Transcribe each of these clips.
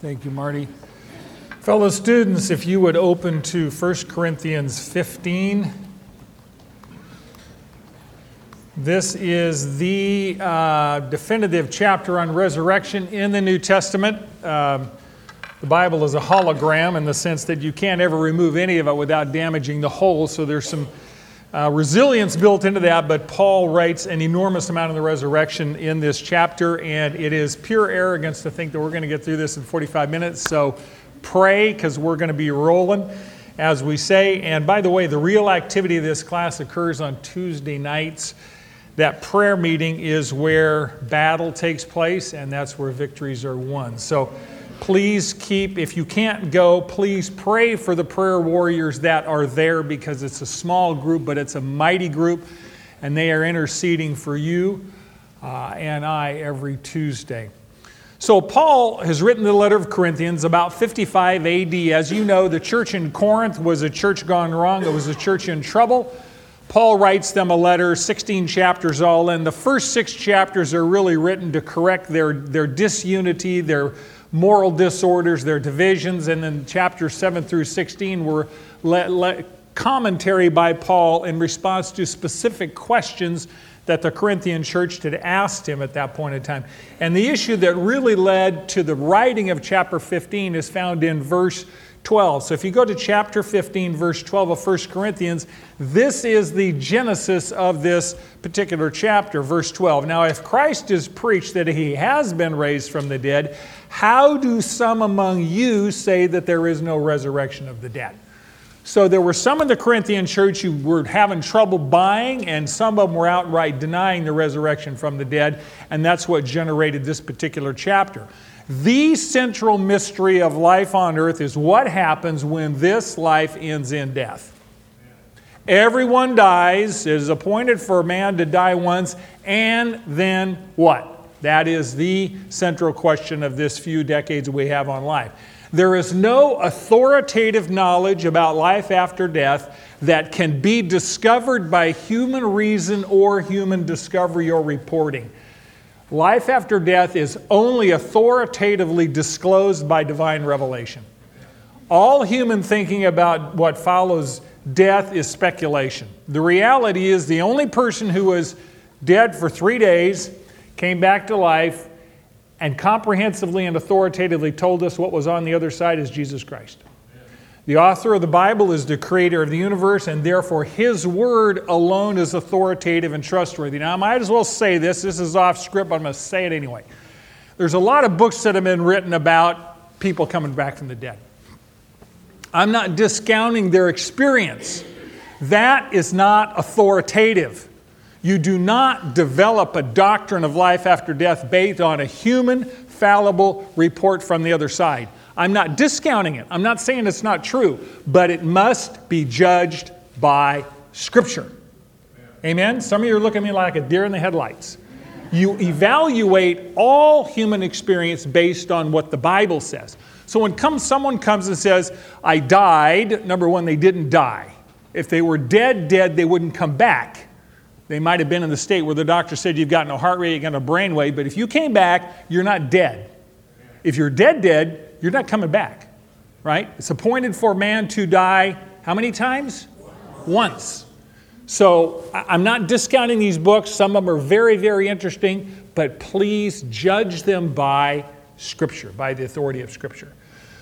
Thank you, Marty. Fellow students, if you would open to 1 Corinthians 15. This is the uh, definitive chapter on resurrection in the New Testament. Um, the Bible is a hologram in the sense that you can't ever remove any of it without damaging the whole, so there's some uh, resilience built into that, but Paul writes an enormous amount of the resurrection in this chapter, and it is pure arrogance to think that we're going to get through this in 45 minutes. So pray, because we're going to be rolling, as we say. And by the way, the real activity of this class occurs on Tuesday nights. That prayer meeting is where battle takes place, and that's where victories are won. So please keep, if you can't go, please pray for the prayer warriors that are there because it's a small group, but it's a mighty group, and they are interceding for you uh, and I every Tuesday. So, Paul has written the letter of Corinthians about 55 AD. As you know, the church in Corinth was a church gone wrong, it was a church in trouble. Paul writes them a letter, 16 chapters all in. The first six chapters are really written to correct their, their disunity, their moral disorders, their divisions, and then chapters 7 through 16 were commentary by Paul in response to specific questions that the Corinthian church had asked him at that point in time. And the issue that really led to the writing of chapter 15 is found in verse 12. So if you go to chapter 15, verse 12 of 1 Corinthians, this is the genesis of this particular chapter, verse 12. Now, if Christ is preached that he has been raised from the dead, how do some among you say that there is no resurrection of the dead? So there were some in the Corinthian church who were having trouble buying, and some of them were outright denying the resurrection from the dead, and that's what generated this particular chapter. The central mystery of life on earth is what happens when this life ends in death. Everyone dies. It is appointed for man to die once, and then what? That is the central question of this few decades we have on life. There is no authoritative knowledge about life after death that can be discovered by human reason or human discovery or reporting. Life after death is only authoritatively disclosed by divine revelation. All human thinking about what follows death is speculation. The reality is the only person who was dead for three days, came back to life, and comprehensively and authoritatively told us what was on the other side is Jesus Christ. The author of the Bible is the creator of the universe, and therefore his word alone is authoritative and trustworthy. Now, I might as well say this. This is off script, but I'm going to say it anyway. There's a lot of books that have been written about people coming back from the dead. I'm not discounting their experience. That is not authoritative. You do not develop a doctrine of life after death based on a human, fallible report from the other side. I'm not discounting it. I'm not saying it's not true, but it must be judged by Scripture. Amen? Some of you are looking at me like a deer in the headlights. You evaluate all human experience based on what the Bible says. So when comes, someone comes and says, I died, number one, they didn't die. If they were dead, dead, they wouldn't come back. They might have been in the state where the doctor said you've got no heart rate, you've got no brain wave, but if you came back, you're not dead. If you're dead, dead, you're not coming back, right? It's appointed for man to die how many times? Once. So I'm not discounting these books. Some of them are very, very interesting, but please judge them by Scripture, by the authority of Scripture.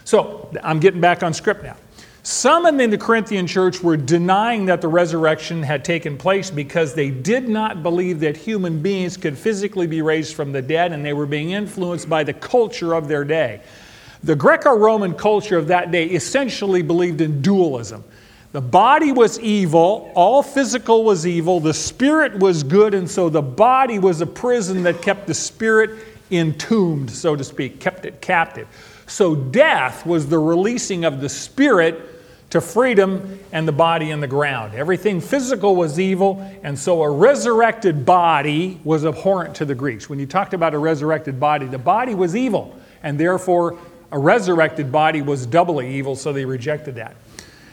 So I'm getting back on script now. Some in the Corinthian church were denying that the resurrection had taken place because they did not believe that human beings could physically be raised from the dead, and they were being influenced by the culture of their day. The Greco Roman culture of that day essentially believed in dualism. The body was evil, all physical was evil, the spirit was good, and so the body was a prison that kept the spirit entombed, so to speak, kept it captive. So death was the releasing of the spirit to freedom and the body in the ground. Everything physical was evil, and so a resurrected body was abhorrent to the Greeks. When you talked about a resurrected body, the body was evil, and therefore a resurrected body was doubly evil, so they rejected that.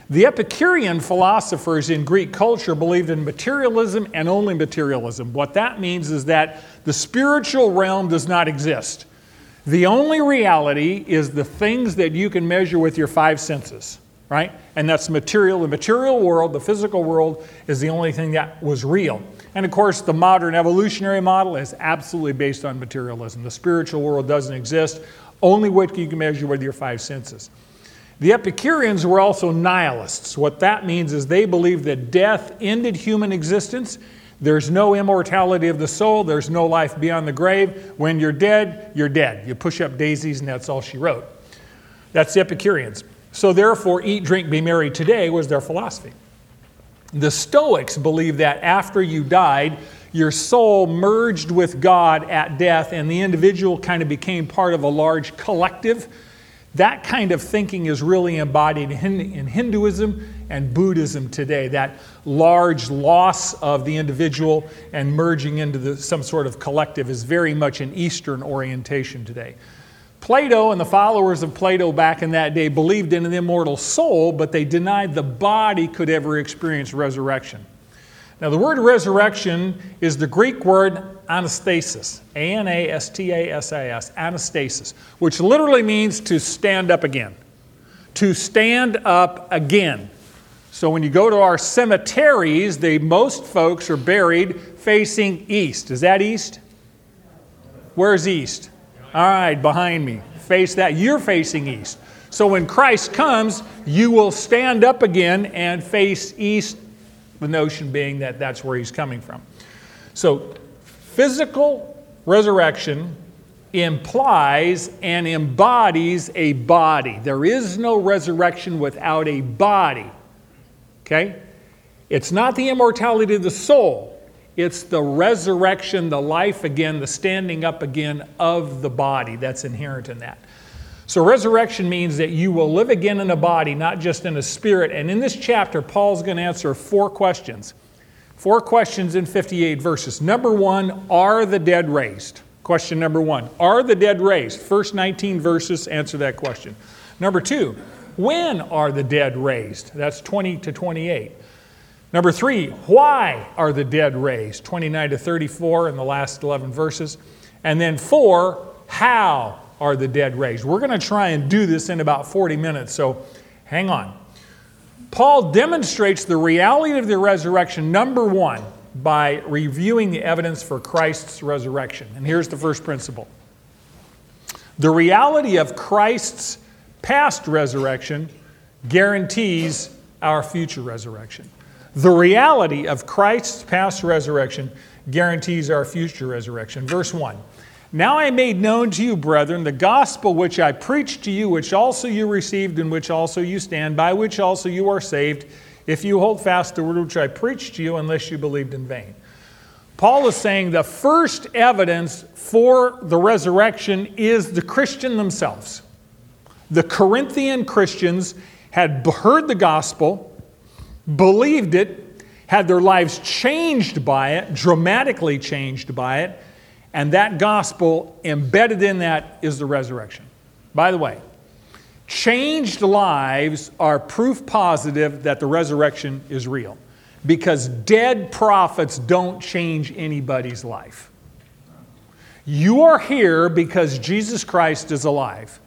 The Epicurean philosophers in Greek culture believed in materialism and only materialism. What that means is that the spiritual realm does not exist. The only reality is the things that you can measure with your five senses, right? And that's material. The material world, the physical world, is the only thing that was real. And of course, the modern evolutionary model is absolutely based on materialism. The spiritual world doesn't exist, only what you can measure with your five senses. The Epicureans were also nihilists. What that means is they believed that death ended human existence. There's no immortality of the soul, there's no life beyond the grave. When you're dead, you're dead. You push up daisies, and that's all she wrote. That's the Epicureans. So, therefore, eat, drink, be merry today was their philosophy. The Stoics believe that after you died, your soul merged with God at death, and the individual kind of became part of a large collective. That kind of thinking is really embodied in Hinduism and Buddhism today. That large loss of the individual and merging into the, some sort of collective is very much an Eastern orientation today. Plato and the followers of Plato back in that day believed in an immortal soul, but they denied the body could ever experience resurrection. Now, the word resurrection is the Greek word anastasis, A N A S T A S A S, anastasis, which literally means to stand up again. To stand up again. So when you go to our cemeteries, the most folks are buried facing east. Is that east? Where's east? All right, behind me. Face that. You're facing east. So when Christ comes, you will stand up again and face east, the notion being that that's where he's coming from. So physical resurrection implies and embodies a body. There is no resurrection without a body. Okay? It's not the immortality of the soul, it's the resurrection, the life again, the standing up again of the body that's inherent in that. So, resurrection means that you will live again in a body, not just in a spirit. And in this chapter, Paul's going to answer four questions. Four questions in 58 verses. Number one, are the dead raised? Question number one, are the dead raised? First 19 verses answer that question. Number two, when are the dead raised? That's 20 to 28. Number three, why are the dead raised? 29 to 34 in the last 11 verses. And then four, how are the dead raised? We're going to try and do this in about 40 minutes, so hang on. Paul demonstrates the reality of the resurrection, number one, by reviewing the evidence for Christ's resurrection. And here's the first principle the reality of Christ's past resurrection guarantees our future resurrection. The reality of Christ's past resurrection guarantees our future resurrection. Verse 1 Now I made known to you, brethren, the gospel which I preached to you, which also you received, in which also you stand, by which also you are saved, if you hold fast the word which I preached to you, unless you believed in vain. Paul is saying the first evidence for the resurrection is the Christian themselves. The Corinthian Christians had heard the gospel believed it, had their lives changed by it, dramatically changed by it, and that gospel embedded in that is the resurrection. By the way, changed lives are proof positive that the resurrection is real because dead prophets don't change anybody's life. You are here because Jesus Christ is alive.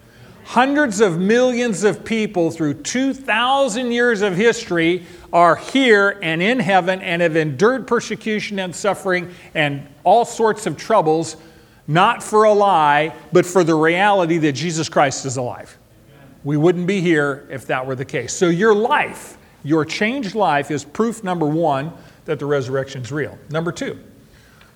Hundreds of millions of people through 2,000 years of history are here and in heaven and have endured persecution and suffering and all sorts of troubles, not for a lie, but for the reality that Jesus Christ is alive. We wouldn't be here if that were the case. So, your life, your changed life, is proof number one that the resurrection is real. Number two,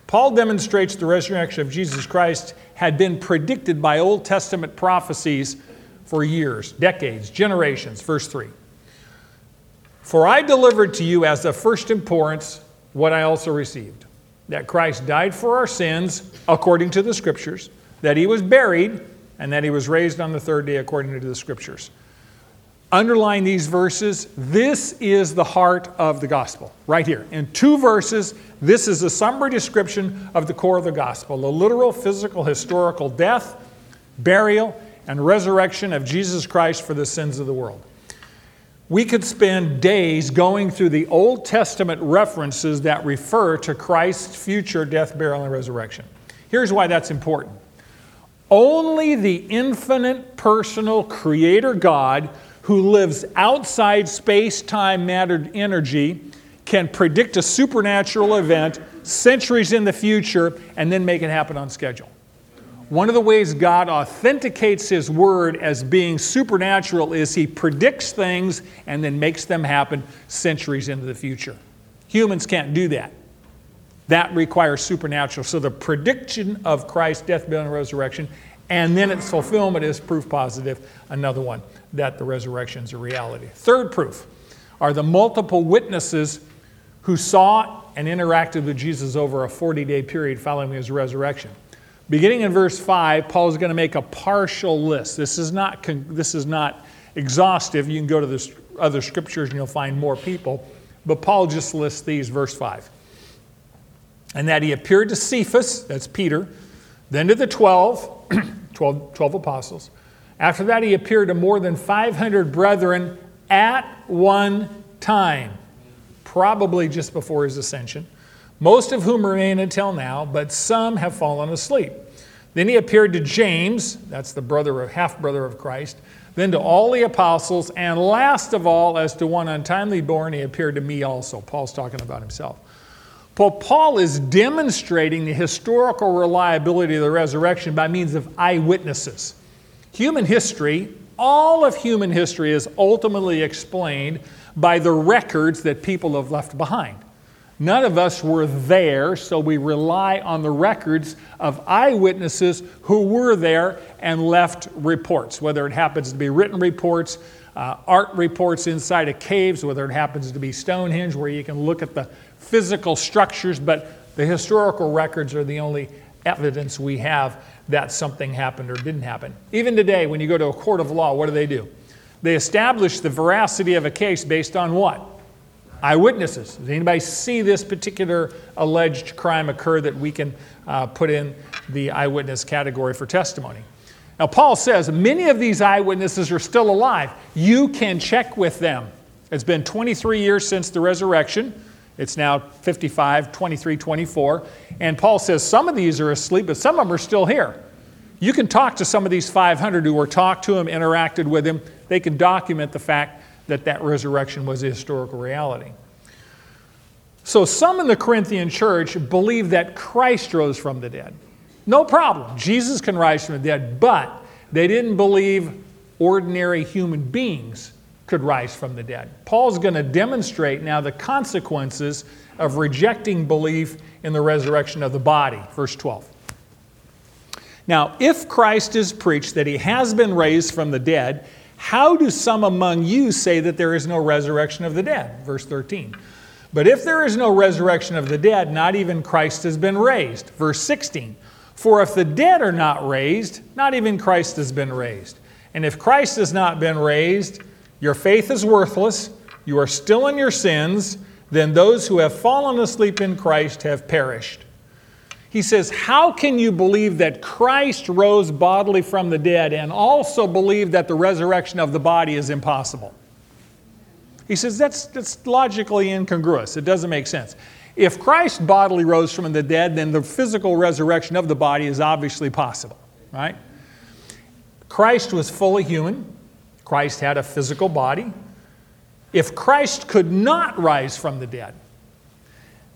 Paul demonstrates the resurrection of Jesus Christ had been predicted by Old Testament prophecies for years, decades, generations. Verse 3. For I delivered to you as of first importance what I also received that Christ died for our sins according to the Scriptures, that he was buried, and that he was raised on the third day according to the Scriptures. Underline these verses. This is the heart of the gospel, right here. In two verses, this is a summary description of the core of the gospel the literal, physical, historical death, burial, and resurrection of Jesus Christ for the sins of the world. We could spend days going through the Old Testament references that refer to Christ's future death, burial, and resurrection. Here's why that's important. Only the infinite personal creator God who lives outside space, time, matter, energy can predict a supernatural event centuries in the future and then make it happen on schedule. One of the ways God authenticates His Word as being supernatural is He predicts things and then makes them happen centuries into the future. Humans can't do that. That requires supernatural. So the prediction of Christ's death, burial, and resurrection, and then its fulfillment is proof positive, another one, that the resurrection is a reality. Third proof are the multiple witnesses who saw and interacted with Jesus over a 40 day period following his resurrection. Beginning in verse 5, Paul is going to make a partial list. This is not, this is not exhaustive. You can go to the other scriptures and you'll find more people. But Paul just lists these, verse 5. And that he appeared to Cephas, that's Peter, then to the 12, 12, 12 apostles. After that, he appeared to more than 500 brethren at one time, probably just before his ascension most of whom remain until now, but some have fallen asleep. Then he appeared to James, that's the brother of half brother of Christ, then to all the apostles, and last of all, as to one untimely born, he appeared to me also. Paul's talking about himself. Paul is demonstrating the historical reliability of the resurrection by means of eyewitnesses. Human history, all of human history, is ultimately explained by the records that people have left behind. None of us were there, so we rely on the records of eyewitnesses who were there and left reports, whether it happens to be written reports, uh, art reports inside of caves, whether it happens to be Stonehenge, where you can look at the physical structures, but the historical records are the only evidence we have that something happened or didn't happen. Even today, when you go to a court of law, what do they do? They establish the veracity of a case based on what? eyewitnesses. Does anybody see this particular alleged crime occur that we can uh, put in the eyewitness category for testimony? Now, Paul says many of these eyewitnesses are still alive. You can check with them. It's been 23 years since the resurrection. It's now 55, 23, 24. And Paul says some of these are asleep, but some of them are still here. You can talk to some of these 500 who were talked to him, interacted with him. They can document the fact that that resurrection was a historical reality. So some in the Corinthian church believe that Christ rose from the dead. No problem. Jesus can rise from the dead, but they didn't believe ordinary human beings could rise from the dead. Paul's going to demonstrate now the consequences of rejecting belief in the resurrection of the body. Verse 12. Now, if Christ is preached that he has been raised from the dead, how do some among you say that there is no resurrection of the dead? Verse 13. But if there is no resurrection of the dead, not even Christ has been raised. Verse 16. For if the dead are not raised, not even Christ has been raised. And if Christ has not been raised, your faith is worthless, you are still in your sins, then those who have fallen asleep in Christ have perished. He says, How can you believe that Christ rose bodily from the dead and also believe that the resurrection of the body is impossible? He says, That's, that's logically incongruous. It doesn't make sense. If Christ bodily rose from the dead, then the physical resurrection of the body is obviously possible, right? Christ was fully human, Christ had a physical body. If Christ could not rise from the dead,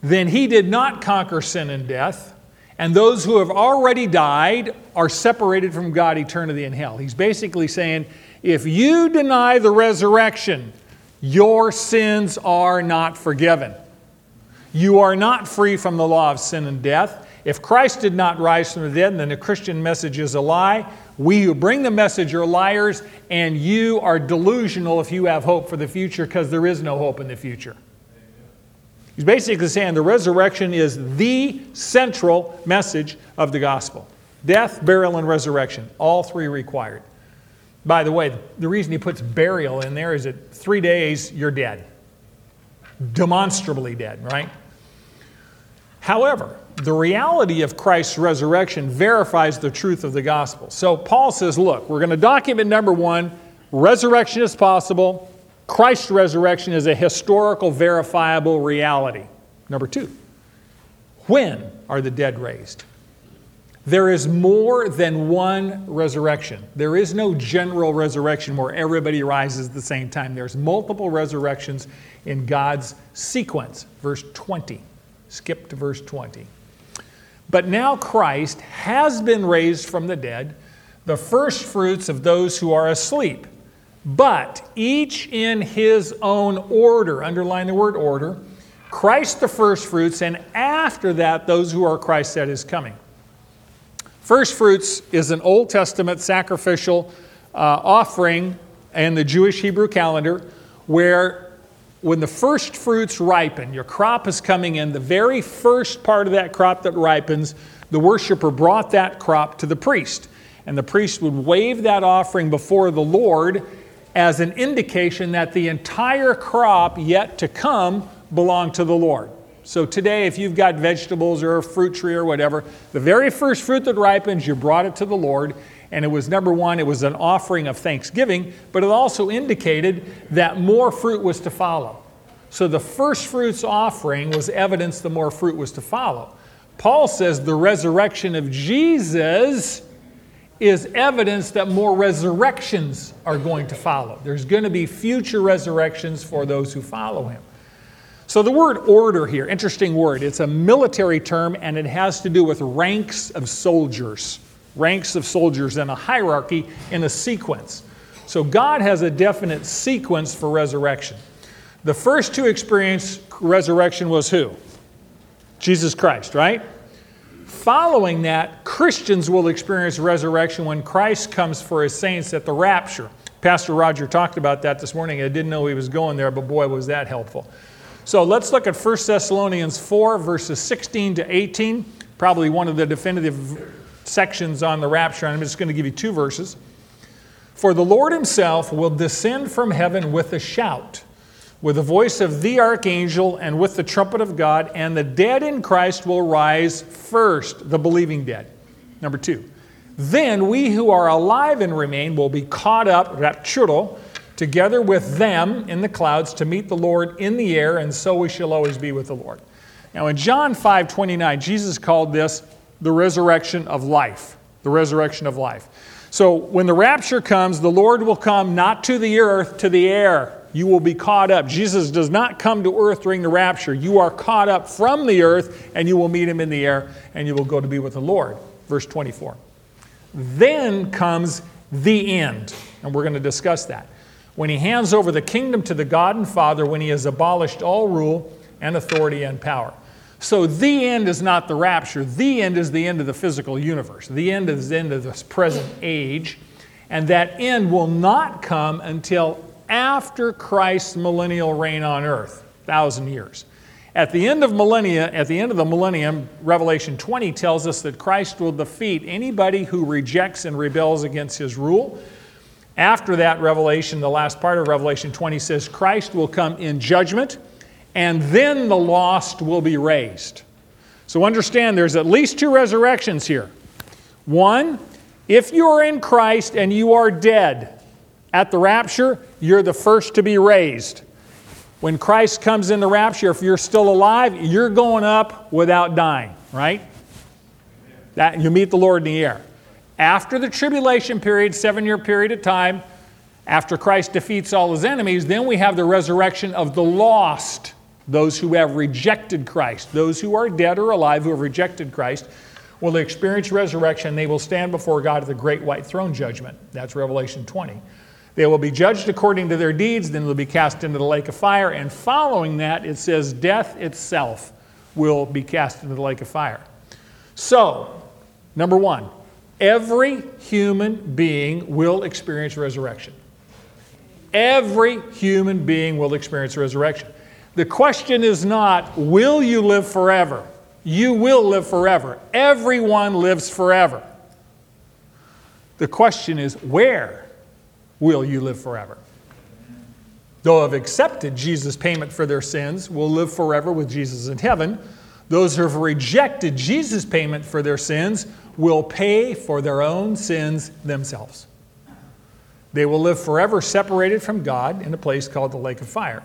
then he did not conquer sin and death and those who have already died are separated from God eternity in hell. He's basically saying, if you deny the resurrection, your sins are not forgiven. You are not free from the law of sin and death. If Christ did not rise from the dead, then the Christian message is a lie. We who bring the message are liars, and you are delusional if you have hope for the future because there is no hope in the future. He's basically saying the resurrection is the central message of the gospel death, burial, and resurrection, all three required. By the way, the reason he puts burial in there is that three days you're dead. Demonstrably dead, right? However, the reality of Christ's resurrection verifies the truth of the gospel. So Paul says, look, we're going to document number one resurrection is possible, Christ's resurrection is a historical, verifiable reality. Number two, when are the dead raised? There is more than one resurrection. There is no general resurrection where everybody rises at the same time. There's multiple resurrections in God's sequence. Verse 20. Skip to verse 20. But now Christ has been raised from the dead, the first fruits of those who are asleep. But each in his own order, underline the word order, Christ the first fruits, and after that, those who are Christ at his coming. First fruits is an Old Testament sacrificial uh, offering in the Jewish Hebrew calendar where when the first fruits ripen, your crop is coming in, the very first part of that crop that ripens, the worshiper brought that crop to the priest. And the priest would wave that offering before the Lord as an indication that the entire crop yet to come belonged to the Lord. So today, if you've got vegetables or a fruit tree or whatever, the very first fruit that ripens, you brought it to the Lord. And it was number one, it was an offering of thanksgiving, but it also indicated that more fruit was to follow. So the first fruits offering was evidence the more fruit was to follow. Paul says the resurrection of Jesus is evidence that more resurrections are going to follow. There's going to be future resurrections for those who follow him. So, the word order here, interesting word. It's a military term and it has to do with ranks of soldiers, ranks of soldiers in a hierarchy in a sequence. So, God has a definite sequence for resurrection. The first to experience resurrection was who? Jesus Christ, right? Following that, Christians will experience resurrection when Christ comes for his saints at the rapture. Pastor Roger talked about that this morning. I didn't know he was going there, but boy, was that helpful. So let's look at 1 Thessalonians 4, verses 16 to 18, probably one of the definitive sections on the rapture. I'm just going to give you two verses. For the Lord himself will descend from heaven with a shout, with the voice of the archangel, and with the trumpet of God, and the dead in Christ will rise first, the believing dead. Number two. Then we who are alive and remain will be caught up, rapturo, together with them in the clouds to meet the Lord in the air, and so we shall always be with the Lord. Now, in John 5 29, Jesus called this the resurrection of life. The resurrection of life. So, when the rapture comes, the Lord will come not to the earth, to the air. You will be caught up. Jesus does not come to earth during the rapture. You are caught up from the earth, and you will meet him in the air, and you will go to be with the Lord. Verse 24. Then comes the end, and we're going to discuss that when he hands over the kingdom to the God and Father, when he has abolished all rule and authority and power. So the end is not the rapture. The end is the end of the physical universe. The end is the end of this present age. And that end will not come until after Christ's millennial reign on earth, thousand years. At the end of millennia, at the end of the millennium, Revelation 20 tells us that Christ will defeat anybody who rejects and rebels against his rule after that revelation, the last part of Revelation 20 says Christ will come in judgment and then the lost will be raised. So understand there's at least two resurrections here. One, if you are in Christ and you are dead at the rapture, you're the first to be raised. When Christ comes in the rapture, if you're still alive, you're going up without dying, right? That you meet the Lord in the air. After the tribulation period, seven year period of time, after Christ defeats all his enemies, then we have the resurrection of the lost, those who have rejected Christ. Those who are dead or alive who have rejected Christ will experience resurrection. They will stand before God at the great white throne judgment. That's Revelation 20. They will be judged according to their deeds, then they'll be cast into the lake of fire. And following that, it says death itself will be cast into the lake of fire. So, number one, Every human being will experience resurrection. Every human being will experience resurrection. The question is not, will you live forever? You will live forever. Everyone lives forever. The question is, where will you live forever? Those who have accepted Jesus' payment for their sins will live forever with Jesus in heaven. Those who have rejected Jesus' payment for their sins will pay for their own sins themselves. They will live forever separated from God in a place called the lake of fire.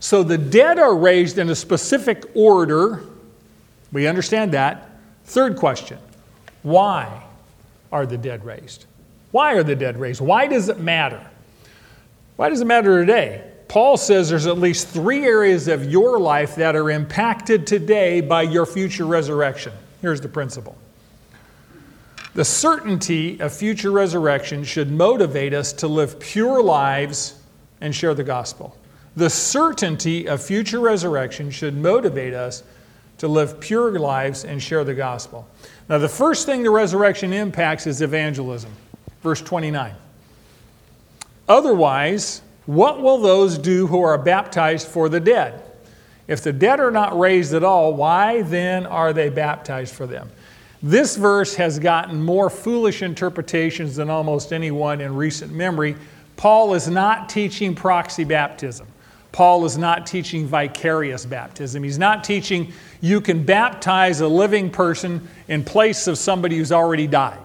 So the dead are raised in a specific order. We understand that. Third question Why are the dead raised? Why are the dead raised? Why does it matter? Why does it matter today? Paul says there's at least three areas of your life that are impacted today by your future resurrection. Here's the principle the certainty of future resurrection should motivate us to live pure lives and share the gospel. The certainty of future resurrection should motivate us to live pure lives and share the gospel. Now, the first thing the resurrection impacts is evangelism. Verse 29. Otherwise, what will those do who are baptized for the dead? If the dead are not raised at all, why then are they baptized for them? This verse has gotten more foolish interpretations than almost anyone in recent memory. Paul is not teaching proxy baptism. Paul is not teaching vicarious baptism. He's not teaching you can baptize a living person in place of somebody who's already died.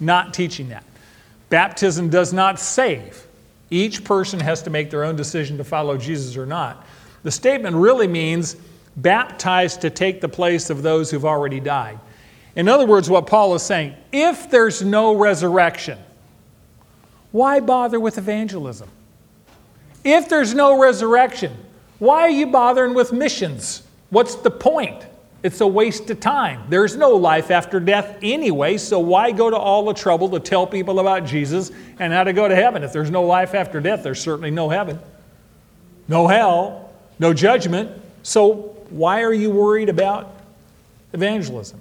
Not teaching that. Baptism does not save. Each person has to make their own decision to follow Jesus or not. The statement really means baptized to take the place of those who've already died. In other words, what Paul is saying if there's no resurrection, why bother with evangelism? If there's no resurrection, why are you bothering with missions? What's the point? It's a waste of time. There's no life after death anyway, so why go to all the trouble to tell people about Jesus and how to go to heaven? If there's no life after death, there's certainly no heaven, no hell, no judgment. So why are you worried about evangelism?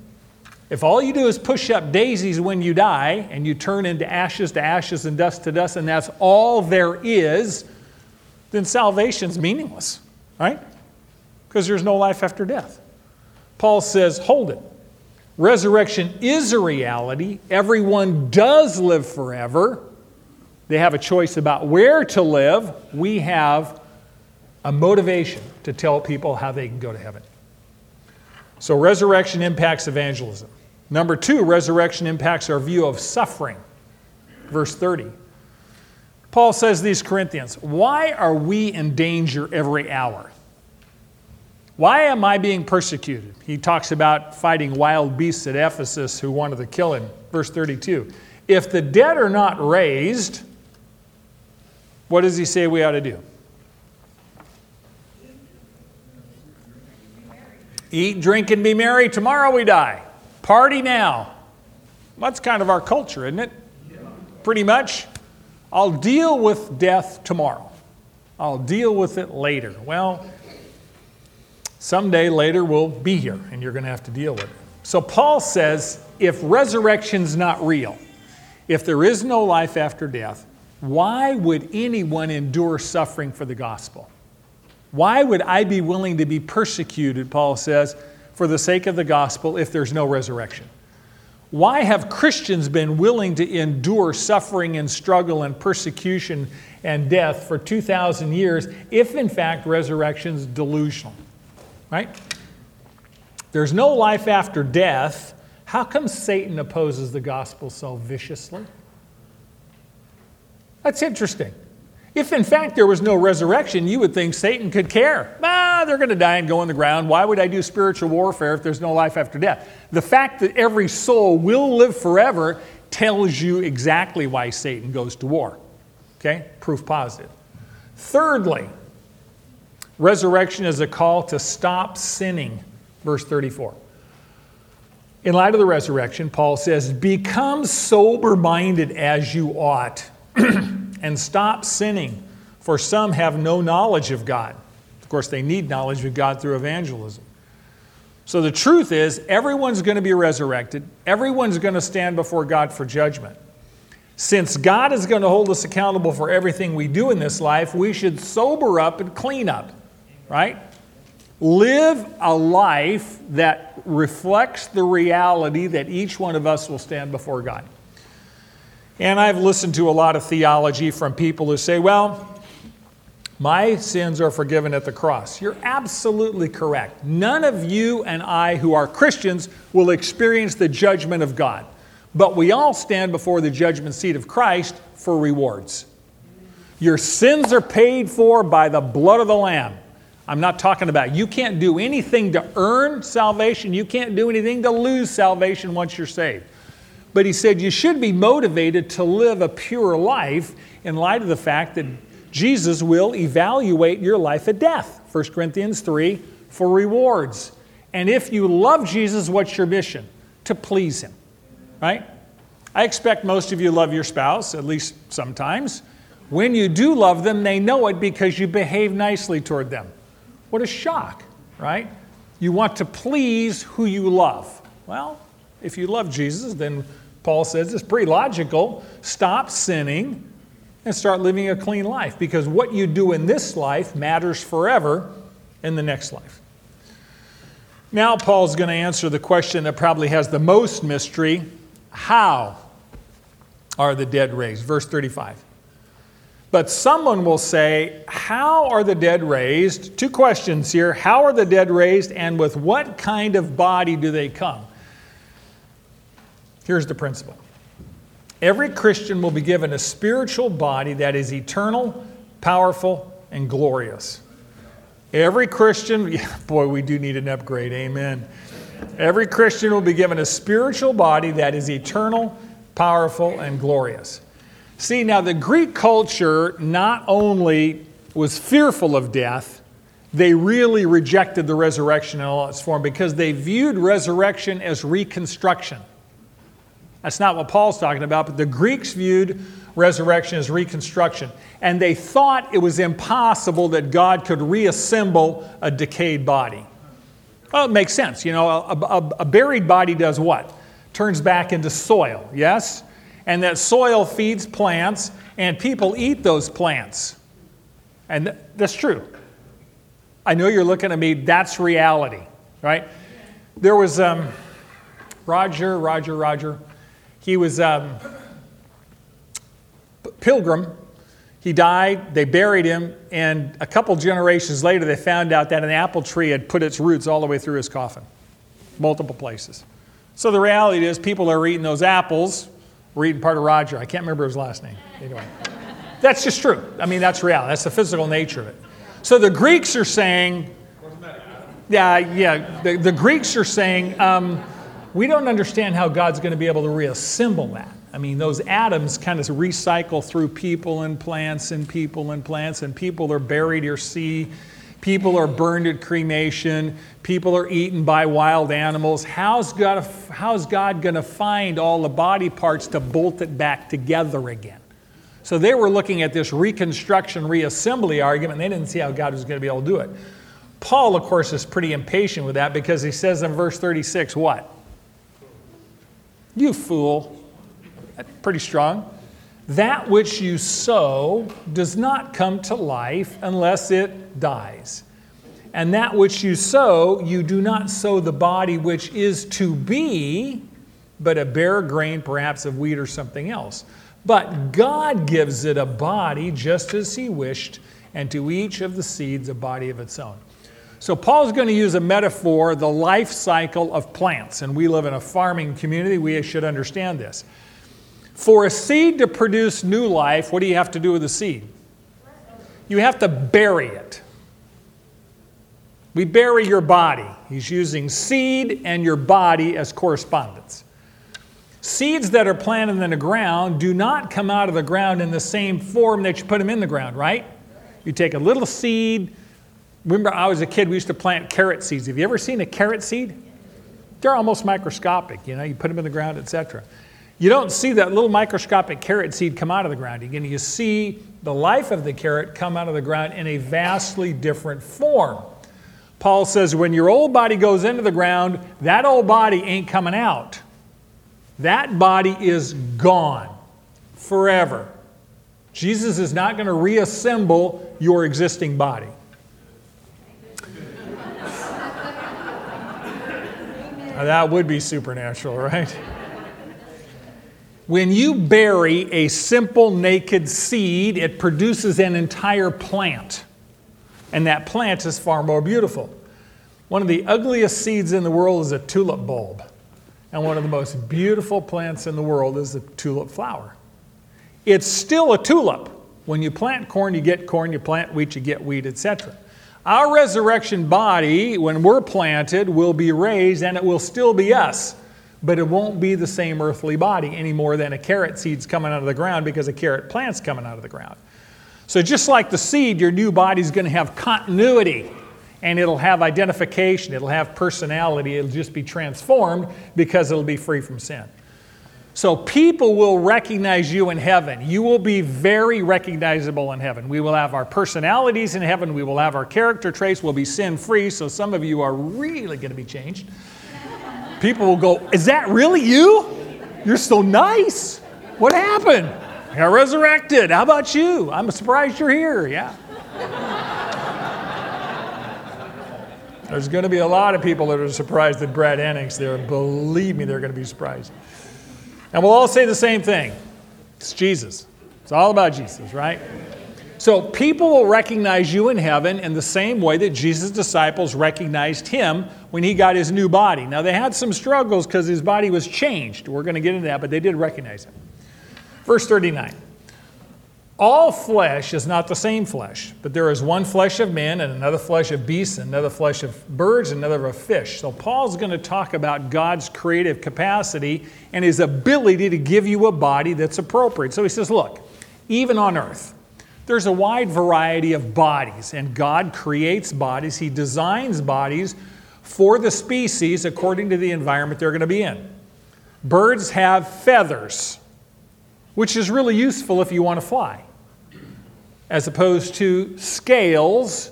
If all you do is push up daisies when you die and you turn into ashes to ashes and dust to dust, and that's all there is, then salvation's meaningless, right? Because there's no life after death. Paul says, hold it. Resurrection is a reality. Everyone does live forever. They have a choice about where to live. We have a motivation to tell people how they can go to heaven. So, resurrection impacts evangelism. Number two, resurrection impacts our view of suffering. Verse 30. Paul says these Corinthians, Why are we in danger every hour? Why am I being persecuted? He talks about fighting wild beasts at Ephesus who wanted to kill him. Verse 32. If the dead are not raised, what does he say we ought to do? Eat, drink, and be merry. Tomorrow we die. Party now. That's kind of our culture, isn't it? Pretty much. I'll deal with death tomorrow. I'll deal with it later. Well, someday later we'll be here and you're going to have to deal with it. So Paul says if resurrection's not real, if there is no life after death, why would anyone endure suffering for the gospel? Why would I be willing to be persecuted, Paul says, for the sake of the gospel if there's no resurrection? Why have Christians been willing to endure suffering and struggle and persecution and death for 2,000 years if, in fact, resurrection is delusional? Right? There's no life after death. How come Satan opposes the gospel so viciously? That's interesting. If in fact there was no resurrection, you would think Satan could care. Ah, they're going to die and go in the ground. Why would I do spiritual warfare if there's no life after death? The fact that every soul will live forever tells you exactly why Satan goes to war. Okay? Proof positive. Thirdly, resurrection is a call to stop sinning. Verse 34. In light of the resurrection, Paul says, Become sober minded as you ought. and stop sinning, for some have no knowledge of God. Of course, they need knowledge of God through evangelism. So the truth is, everyone's going to be resurrected, everyone's going to stand before God for judgment. Since God is going to hold us accountable for everything we do in this life, we should sober up and clean up, right? Live a life that reflects the reality that each one of us will stand before God. And I've listened to a lot of theology from people who say, well, my sins are forgiven at the cross. You're absolutely correct. None of you and I who are Christians will experience the judgment of God, but we all stand before the judgment seat of Christ for rewards. Your sins are paid for by the blood of the Lamb. I'm not talking about you can't do anything to earn salvation, you can't do anything to lose salvation once you're saved. But he said you should be motivated to live a pure life in light of the fact that Jesus will evaluate your life at death. 1 Corinthians 3 for rewards. And if you love Jesus, what's your mission? To please him, right? I expect most of you love your spouse, at least sometimes. When you do love them, they know it because you behave nicely toward them. What a shock, right? You want to please who you love. Well, if you love Jesus, then Paul says it's pretty logical. Stop sinning and start living a clean life because what you do in this life matters forever in the next life. Now, Paul's going to answer the question that probably has the most mystery how are the dead raised? Verse 35. But someone will say, How are the dead raised? Two questions here. How are the dead raised, and with what kind of body do they come? Here's the principle every Christian will be given a spiritual body that is eternal, powerful, and glorious. Every Christian, yeah, boy, we do need an upgrade, amen. Every Christian will be given a spiritual body that is eternal, powerful, and glorious. See, now the Greek culture not only was fearful of death, they really rejected the resurrection in all its form because they viewed resurrection as reconstruction. That's not what Paul's talking about, but the Greeks viewed resurrection as reconstruction. And they thought it was impossible that God could reassemble a decayed body. Well, it makes sense. You know, a, a, a buried body does what? Turns back into soil, yes? and that soil feeds plants, and people eat those plants. And that's true. I know you're looking at me, that's reality, right? There was um, Roger, Roger, Roger. He was um, pilgrim. He died, they buried him, and a couple generations later, they found out that an apple tree had put its roots all the way through his coffin, multiple places. So the reality is, people are eating those apples, we're eating part of Roger. I can't remember his last name. Anyway, that's just true. I mean, that's reality. That's the physical nature of it. So the Greeks are saying, yeah, yeah, the, the Greeks are saying, um, we don't understand how God's going to be able to reassemble that. I mean, those atoms kind of recycle through people and plants and people and plants, and people are buried or see People are burned at cremation. People are eaten by wild animals. How's God, how's God going to find all the body parts to bolt it back together again? So they were looking at this reconstruction, reassembly argument, and they didn't see how God was going to be able to do it. Paul, of course, is pretty impatient with that because he says in verse 36, what? You fool. pretty strong. That which you sow does not come to life unless it dies. And that which you sow, you do not sow the body which is to be, but a bare grain, perhaps of wheat or something else. But God gives it a body just as He wished, and to each of the seeds a body of its own. So, Paul's going to use a metaphor, the life cycle of plants. And we live in a farming community, we should understand this. For a seed to produce new life, what do you have to do with the seed? You have to bury it. We bury your body. He's using seed and your body as correspondence. Seeds that are planted in the ground do not come out of the ground in the same form that you put them in the ground, right? You take a little seed. Remember, I was a kid, we used to plant carrot seeds. Have you ever seen a carrot seed? They're almost microscopic, you know, you put them in the ground, etc. You don't see that little microscopic carrot seed come out of the ground. Again, you see the life of the carrot come out of the ground in a vastly different form. Paul says when your old body goes into the ground, that old body ain't coming out. That body is gone forever. Jesus is not going to reassemble your existing body. That would be supernatural, right? When you bury a simple naked seed, it produces an entire plant. And that plant is far more beautiful. One of the ugliest seeds in the world is a tulip bulb. And one of the most beautiful plants in the world is the tulip flower. It's still a tulip. When you plant corn, you get corn, you plant wheat, you get wheat, etc. Our resurrection body, when we're planted, will be raised and it will still be us but it won't be the same earthly body any more than a carrot seed's coming out of the ground because a carrot plant's coming out of the ground. So, just like the seed, your new body's going to have continuity and it'll have identification, it'll have personality, it'll just be transformed because it'll be free from sin. So people will recognize you in heaven. You will be very recognizable in heaven. We will have our personalities in heaven. We will have our character traits. We'll be sin free. So some of you are really going to be changed. People will go, Is that really you? You're so nice. What happened? I got resurrected. How about you? I'm surprised you're here. Yeah. There's going to be a lot of people that are surprised that Brad Hennings there. Believe me, they're going to be surprised. And we'll all say the same thing it's Jesus. It's all about Jesus, right? So people will recognize you in heaven in the same way that Jesus' disciples recognized him when he got his new body. Now, they had some struggles because his body was changed. We're going to get into that, but they did recognize him. Verse 39 All flesh is not the same flesh, but there is one flesh of men, and another flesh of beasts, and another flesh of birds, and another of fish. So, Paul's going to talk about God's creative capacity and his ability to give you a body that's appropriate. So, he says, Look, even on earth, there's a wide variety of bodies, and God creates bodies. He designs bodies for the species according to the environment they're going to be in. Birds have feathers, which is really useful if you want to fly, as opposed to scales,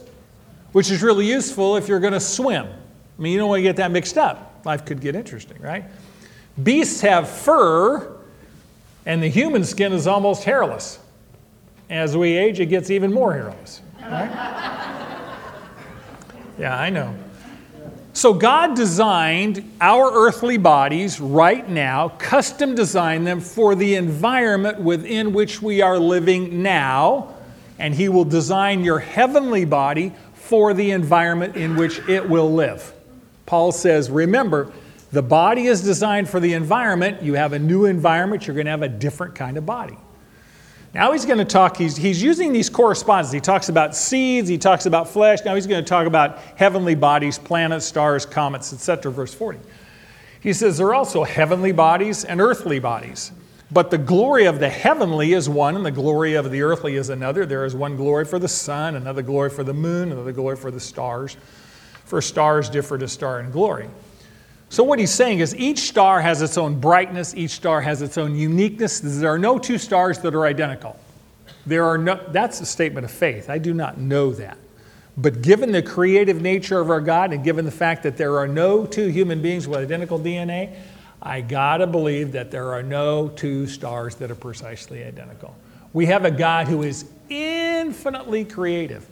which is really useful if you're going to swim. I mean, you don't want to get that mixed up. Life could get interesting, right? Beasts have fur, and the human skin is almost hairless. As we age, it gets even more hairless. Right? yeah, I know. So, God designed our earthly bodies right now, custom designed them for the environment within which we are living now, and He will design your heavenly body for the environment in which it will live. Paul says, remember, the body is designed for the environment. You have a new environment, you're going to have a different kind of body. Now he's going to talk, he's, he's using these correspondences. He talks about seeds, he talks about flesh. Now he's going to talk about heavenly bodies, planets, stars, comets, etc. Verse 40. He says there are also heavenly bodies and earthly bodies. But the glory of the heavenly is one, and the glory of the earthly is another. There is one glory for the sun, another glory for the moon, another glory for the stars. For stars differ to star in glory. So, what he's saying is each star has its own brightness, each star has its own uniqueness. There are no two stars that are identical. There are no, that's a statement of faith. I do not know that. But given the creative nature of our God and given the fact that there are no two human beings with identical DNA, I gotta believe that there are no two stars that are precisely identical. We have a God who is infinitely creative.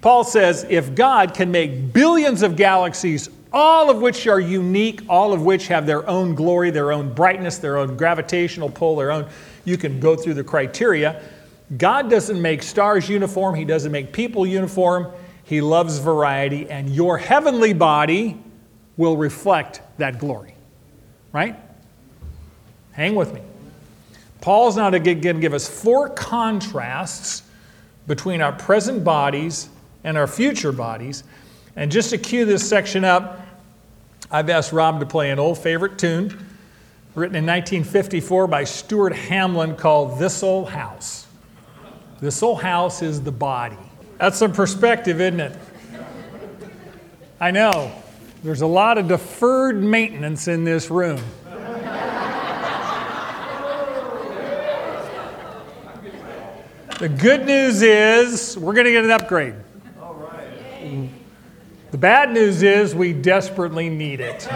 Paul says if God can make billions of galaxies all of which are unique, all of which have their own glory, their own brightness, their own gravitational pull, their own, you can go through the criteria. God doesn't make stars uniform, He doesn't make people uniform. He loves variety, and your heavenly body will reflect that glory. Right? Hang with me. Paul's now going to give us four contrasts between our present bodies and our future bodies and just to cue this section up, I've asked Rob to play an old favorite tune written in 1954 by Stuart Hamblen called This Old House. This old house is the body. That's some perspective, isn't it? I know. There's a lot of deferred maintenance in this room. The good news is we're going to get an upgrade. The bad news is we desperately need it.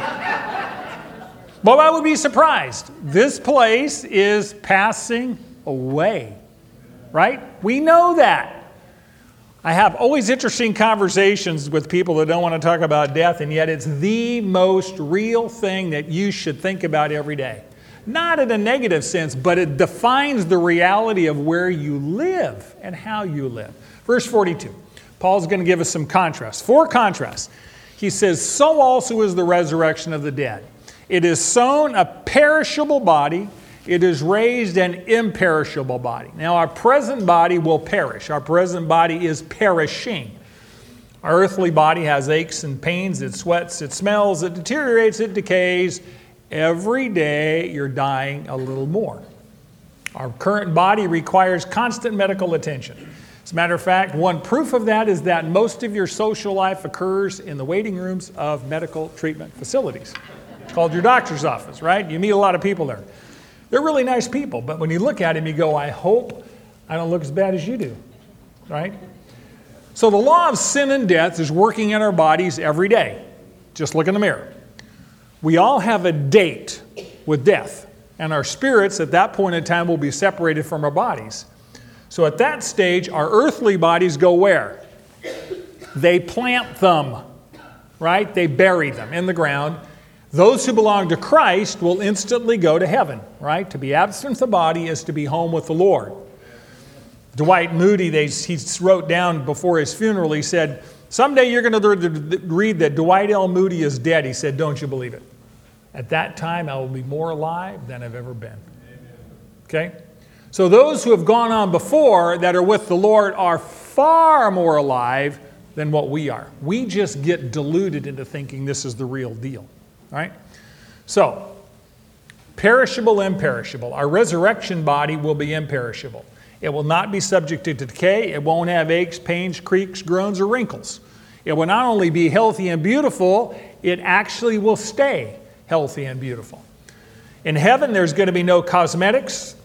but I would be surprised. This place is passing away, right? We know that. I have always interesting conversations with people that don't want to talk about death, and yet it's the most real thing that you should think about every day. Not in a negative sense, but it defines the reality of where you live and how you live. Verse 42. Paul's going to give us some contrasts. Four contrasts. He says, So also is the resurrection of the dead. It is sown a perishable body, it is raised an imperishable body. Now, our present body will perish. Our present body is perishing. Our earthly body has aches and pains, it sweats, it smells, it deteriorates, it decays, Every day you're dying a little more. Our current body requires constant medical attention. As a matter of fact, one proof of that is that most of your social life occurs in the waiting rooms of medical treatment facilities. It's called your doctor's office, right? You meet a lot of people there. They're really nice people, but when you look at them, you go, I hope I don't look as bad as you do, right? So the law of sin and death is working in our bodies every day. Just look in the mirror. We all have a date with death, and our spirits at that point in time will be separated from our bodies. So at that stage, our earthly bodies go where? They plant them, right? They bury them in the ground. Those who belong to Christ will instantly go to heaven, right? To be absent from the body is to be home with the Lord. Dwight Moody, they, he wrote down before his funeral, he said, Someday you're going to read that Dwight L. Moody is dead. He said, Don't you believe it? At that time, I will be more alive than I've ever been. Okay? So those who have gone on before that are with the Lord are far more alive than what we are. We just get deluded into thinking this is the real deal. Right? So, perishable, imperishable. Our resurrection body will be imperishable. It will not be subject to decay. It won't have aches, pains, creaks, groans, or wrinkles. It will not only be healthy and beautiful, it actually will stay healthy and beautiful. In heaven, there's going to be no cosmetics,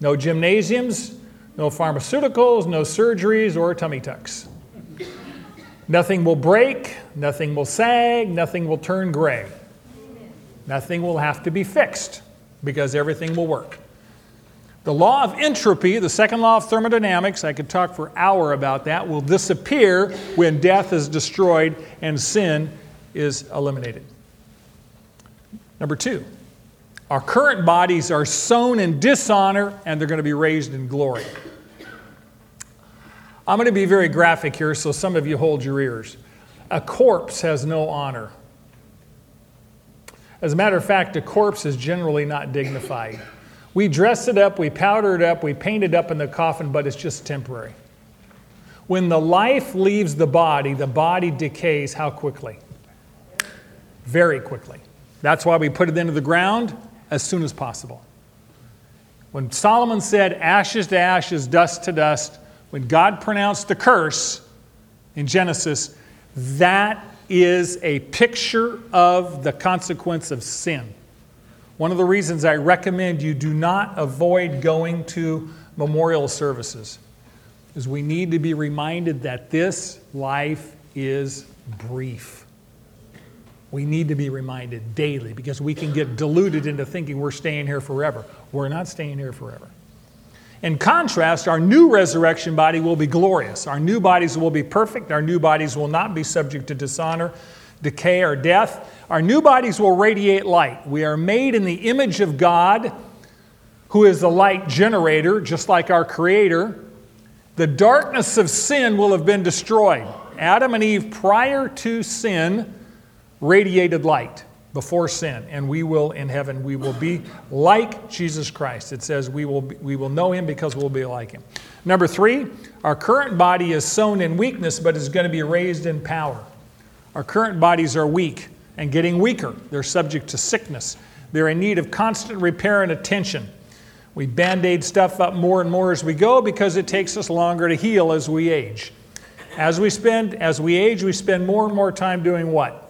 no gymnasiums, no pharmaceuticals, no surgeries, or tummy tucks. Nothing will break, nothing will sag, nothing will turn gray. Nothing will have to be fixed because everything will work. The law of entropy, the second law of thermodynamics, I could talk for an hour about that, will disappear when death is destroyed and sin is eliminated. Number two, our current bodies are sown in dishonor and they're going to be raised in glory. I'm going to be very graphic here, so some of you hold your ears. A corpse has no honor. As a matter of fact, a corpse is generally not dignified. We dress it up, we powder it up, we paint it up in the coffin, but it's just temporary. When the life leaves the body, the body decays how quickly? Very quickly. That's why we put it into the ground as soon as possible. When Solomon said, ashes to ashes, dust to dust, when God pronounced the curse in Genesis, that is a picture of the consequence of sin. One of the reasons I recommend you do not avoid going to memorial services is we need to be reminded that this life is brief. We need to be reminded daily because we can get deluded into thinking we're staying here forever. We're not staying here forever. In contrast, our new resurrection body will be glorious. Our new bodies will be perfect. Our new bodies will not be subject to dishonor, decay, or death. Our new bodies will radiate light. We are made in the image of God, who is the light generator, just like our Creator. The darkness of sin will have been destroyed. Adam and Eve, prior to sin, radiated light before sin, and we will in heaven, we will be like Jesus Christ. It says we will, be, we will know him because we'll be like him. Number three, our current body is sown in weakness, but is going to be raised in power. Our current bodies are weak and getting weaker. They're subject to sickness. They're in need of constant repair and attention. We band aid stuff up more and more as we go because it takes us longer to heal as we age. As we spend, as we age, we spend more and more time doing what?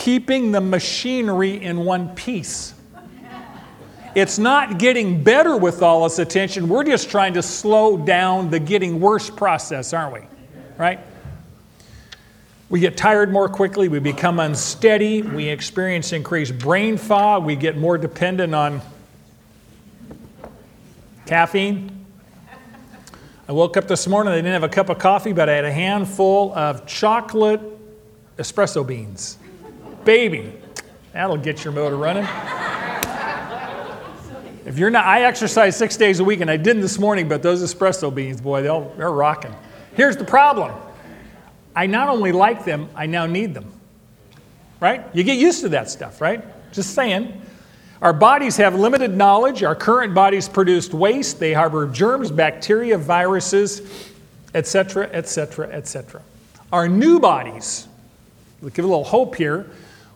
Keeping the machinery in one piece. It's not getting better with all this attention. We're just trying to slow down the getting worse process, aren't we? Right? We get tired more quickly, we become unsteady, we experience increased brain fog, we get more dependent on caffeine. I woke up this morning, I didn't have a cup of coffee, but I had a handful of chocolate espresso beans baby. That'll get your motor running. If you're not, I exercise six days a week, and I didn't this morning, but those espresso beans, boy, they're rocking. Here's the problem I not only like them, I now need them. Right? You get used to that stuff, right? Just saying. Our bodies have limited knowledge. Our current bodies produce waste. They harbor germs, bacteria, viruses, etc., etc., etc. Our new bodies, give a little hope here,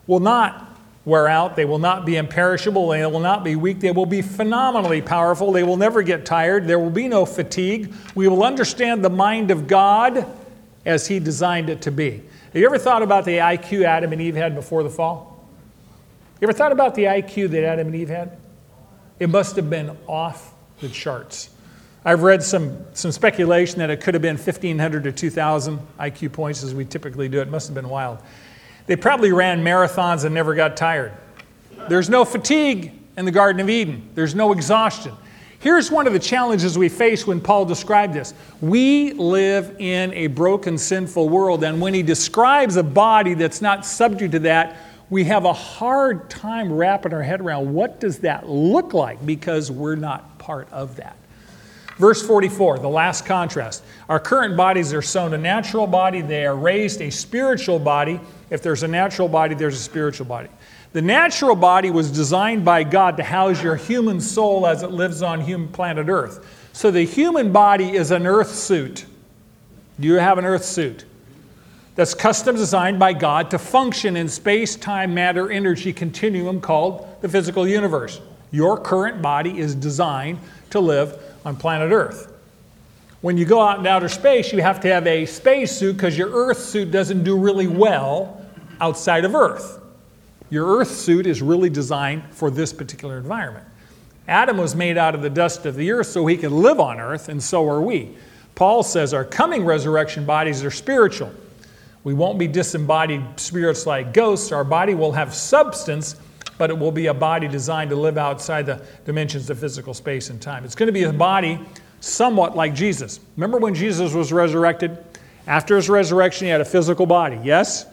will not wear out. They will not be imperishable. They will not be weak. They will be phenomenally powerful. They will never get tired. There will be no fatigue. We will understand the mind of God as He designed it to be. Have you ever thought about the IQ Adam and Eve had before the fall? You ever thought about the IQ that Adam and Eve had? It must have been off the charts. I've read some, some speculation that it could have been 1,500 to 2,000 IQ points as we typically do. It must have been wild. They probably ran marathons and never got tired. There's no fatigue in the Garden of Eden, there's no exhaustion. Here's one of the challenges we face when Paul described this. We live in a broken, sinful world, and when he describes a body that's not subject to that, we have a hard time wrapping our head around what does that look like because we're not part of that. Verse 44, the last contrast. Our current bodies are sown a natural body, they are raised a spiritual body. If there's a natural body, there's a spiritual body. The natural body was designed by God to house your human soul as it lives on human planet Earth. So the human body is an earth suit. Do you have an earth suit? That's custom designed by God to function in space, time, matter, energy continuum called the physical universe. Your current body is designed to live on planet Earth. When you go out in outer space, you have to have a space suit because your Earth suit doesn't do really well outside of Earth. Your Earth suit is really designed for this particular environment. Adam was made out of the dust of the earth so he could live on earth, and so are we. Paul says our coming resurrection bodies are spiritual. We won't be disembodied spirits like ghosts. Our body will have substance, but it will be a body designed to live outside the dimensions of physical space and time. It's going to be a body somewhat like Jesus. Remember when Jesus was resurrected? After his resurrection, he had a physical body, yes?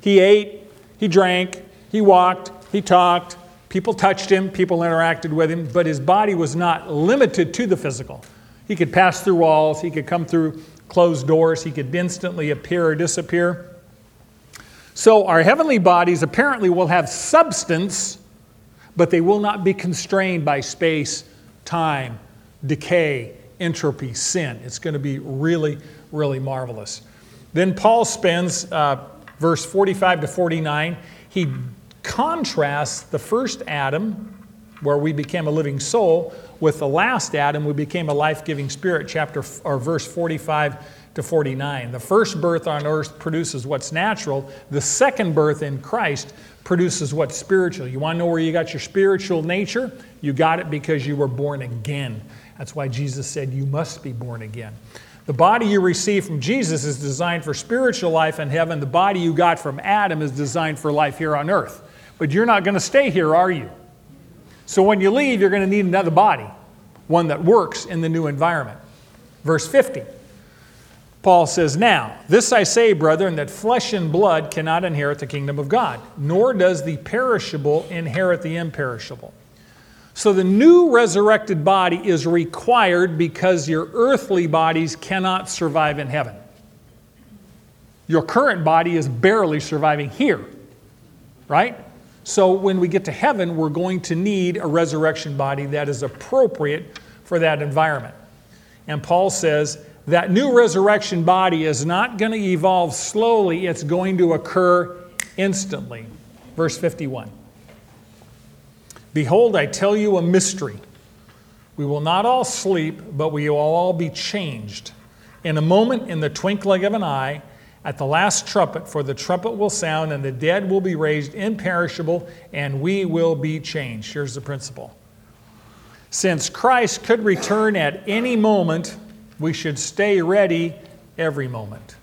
He ate, he drank, he walked, he talked, people touched him, people interacted with him, but his body was not limited to the physical. He could pass through walls, he could come through closed doors, he could instantly appear or disappear. So, our heavenly bodies apparently will have substance, but they will not be constrained by space, time, decay, entropy, sin. It's going to be really, really marvelous. Then Paul spends uh, verse 45 to 49. He contrasts the first Adam, where we became a living soul, with the last Adam, we became a life giving spirit, chapter or verse 45 to 49. The first birth on earth produces what's natural, the second birth in Christ produces what's spiritual. You want to know where you got your spiritual nature? You got it because you were born again. That's why Jesus said you must be born again. The body you receive from Jesus is designed for spiritual life in heaven. The body you got from Adam is designed for life here on earth. But you're not going to stay here, are you? So when you leave, you're going to need another body, one that works in the new environment. Verse 50. Paul says, Now, this I say, brethren, that flesh and blood cannot inherit the kingdom of God, nor does the perishable inherit the imperishable. So the new resurrected body is required because your earthly bodies cannot survive in heaven. Your current body is barely surviving here, right? So when we get to heaven, we're going to need a resurrection body that is appropriate for that environment. And Paul says, that new resurrection body is not going to evolve slowly, it's going to occur instantly. Verse 51 Behold, I tell you a mystery. We will not all sleep, but we will all be changed. In a moment, in the twinkling of an eye, at the last trumpet, for the trumpet will sound, and the dead will be raised imperishable, and we will be changed. Here's the principle. Since Christ could return at any moment, we should stay ready every moment.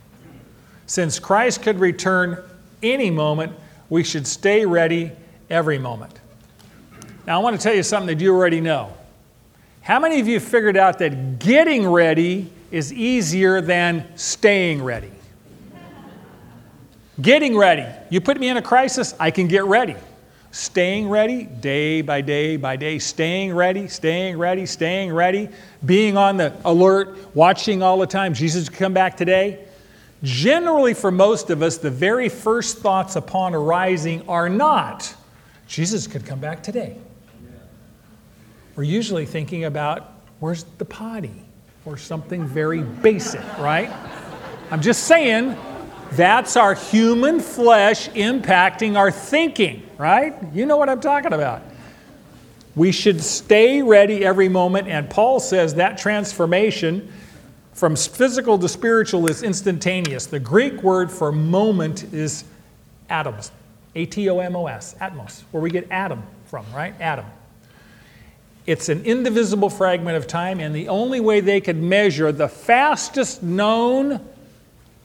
Since Christ could return any moment, we should stay ready every moment. Now, I want to tell you something that you already know. How many of you figured out that getting ready is easier than staying ready? Getting ready. You put me in a crisis, I can get ready staying ready day by day by day, staying ready, staying ready, staying ready, being on the alert, watching all the time. Jesus could come back today. Generally, for most of us, the very first thoughts upon arising are not, Jesus could come back today. We're usually thinking about, where's the potty? Or something very basic, right? I'm just saying, That's our human flesh impacting our thinking, right? You know what I'm talking about. We should stay ready every moment, and Paul says that transformation from physical to spiritual is instantaneous. The Greek word for moment is atomos, A T O M O S, atomos, where we get atom from, right? Atom. It's an indivisible fragment of time, and the only way they could measure the fastest known,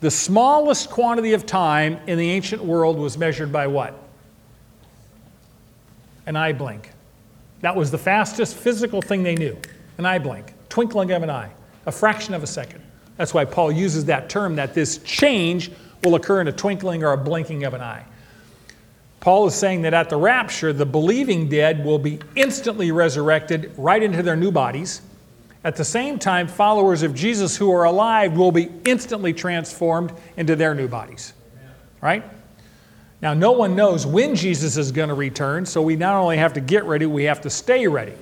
the smallest quantity of time in the ancient world was measured by what? An eye blink. That was the fastest physical thing they knew an eye blink, twinkling of an eye, a fraction of a second. That's why Paul uses that term that this change will occur in a twinkling or a blinking of an eye. Paul is saying that at the rapture, the believing dead will be instantly resurrected right into their new bodies. At the same time, followers of Jesus who are alive will be instantly transformed into their new bodies. Right? Now, no one knows when Jesus is going to return, so we not only have to get ready, we have to stay ready.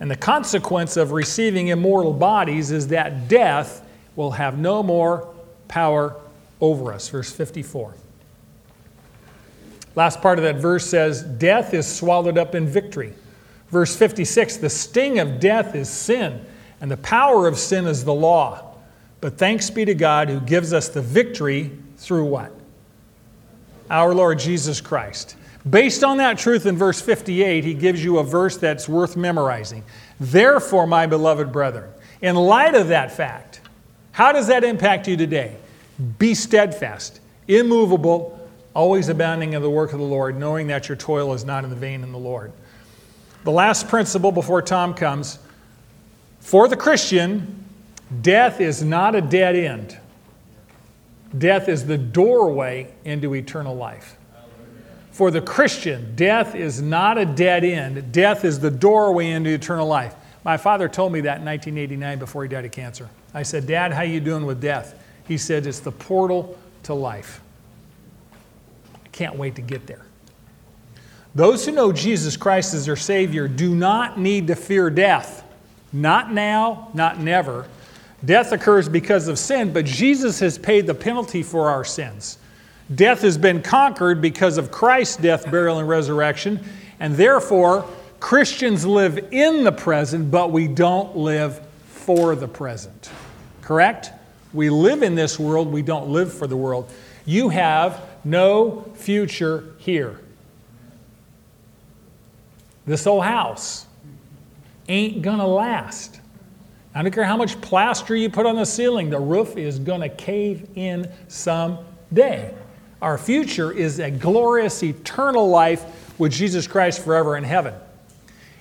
And the consequence of receiving immortal bodies is that death will have no more power over us. Verse 54. Last part of that verse says, Death is swallowed up in victory. Verse 56 The sting of death is sin, and the power of sin is the law. But thanks be to God who gives us the victory through what? Our Lord Jesus Christ. Based on that truth in verse 58, he gives you a verse that's worth memorizing. Therefore, my beloved brethren, in light of that fact, how does that impact you today? Be steadfast, immovable, always abounding in the work of the Lord, knowing that your toil is not in the vain in the Lord. The last principle before Tom comes for the Christian, death is not a dead end. Death is the doorway into eternal life. For the Christian, death is not a dead end. Death is the doorway into eternal life. My father told me that in 1989 before he died of cancer. I said, "Dad, how you doing with death?" He said, "It's the portal to life." Can't wait to get there. Those who know Jesus Christ as their Savior do not need to fear death. Not now, not never. Death occurs because of sin, but Jesus has paid the penalty for our sins. Death has been conquered because of Christ's death, burial, and resurrection, and therefore, Christians live in the present, but we don't live for the present. Correct? We live in this world, we don't live for the world. You have no future here. This old house ain't gonna last. I don't care how much plaster you put on the ceiling, the roof is gonna cave in someday. Our future is a glorious eternal life with Jesus Christ forever in heaven.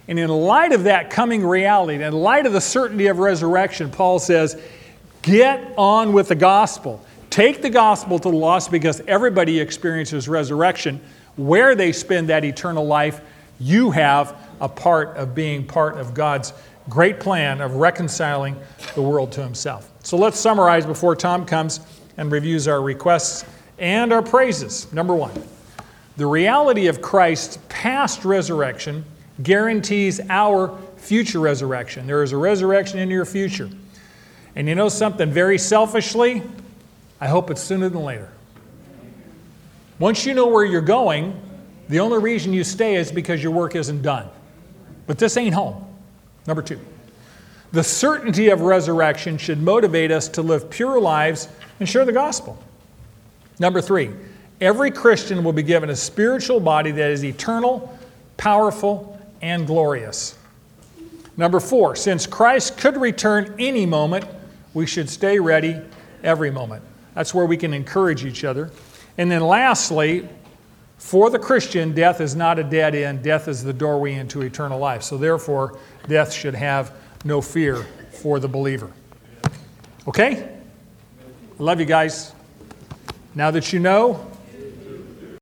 And in light of that coming reality, in light of the certainty of resurrection, Paul says, get on with the gospel. Take the gospel to the lost because everybody experiences resurrection. Where they spend that eternal life, you have a part of being part of God's great plan of reconciling the world to Himself. So let's summarize before Tom comes and reviews our requests and our praises. Number one, the reality of Christ's past resurrection guarantees our future resurrection. There is a resurrection in your future. And you know something very selfishly? I hope it's sooner than later. Once you know where you're going, the only reason you stay is because your work isn't done. But this ain't home. Number two, the certainty of resurrection should motivate us to live pure lives and share the gospel. Number three, every Christian will be given a spiritual body that is eternal, powerful, and glorious. Number four, since Christ could return any moment, we should stay ready every moment. That's where we can encourage each other. And then lastly, for the Christian, death is not a dead end. Death is the doorway into eternal life. So therefore, death should have no fear for the believer. Okay? Love you guys. Now that you know,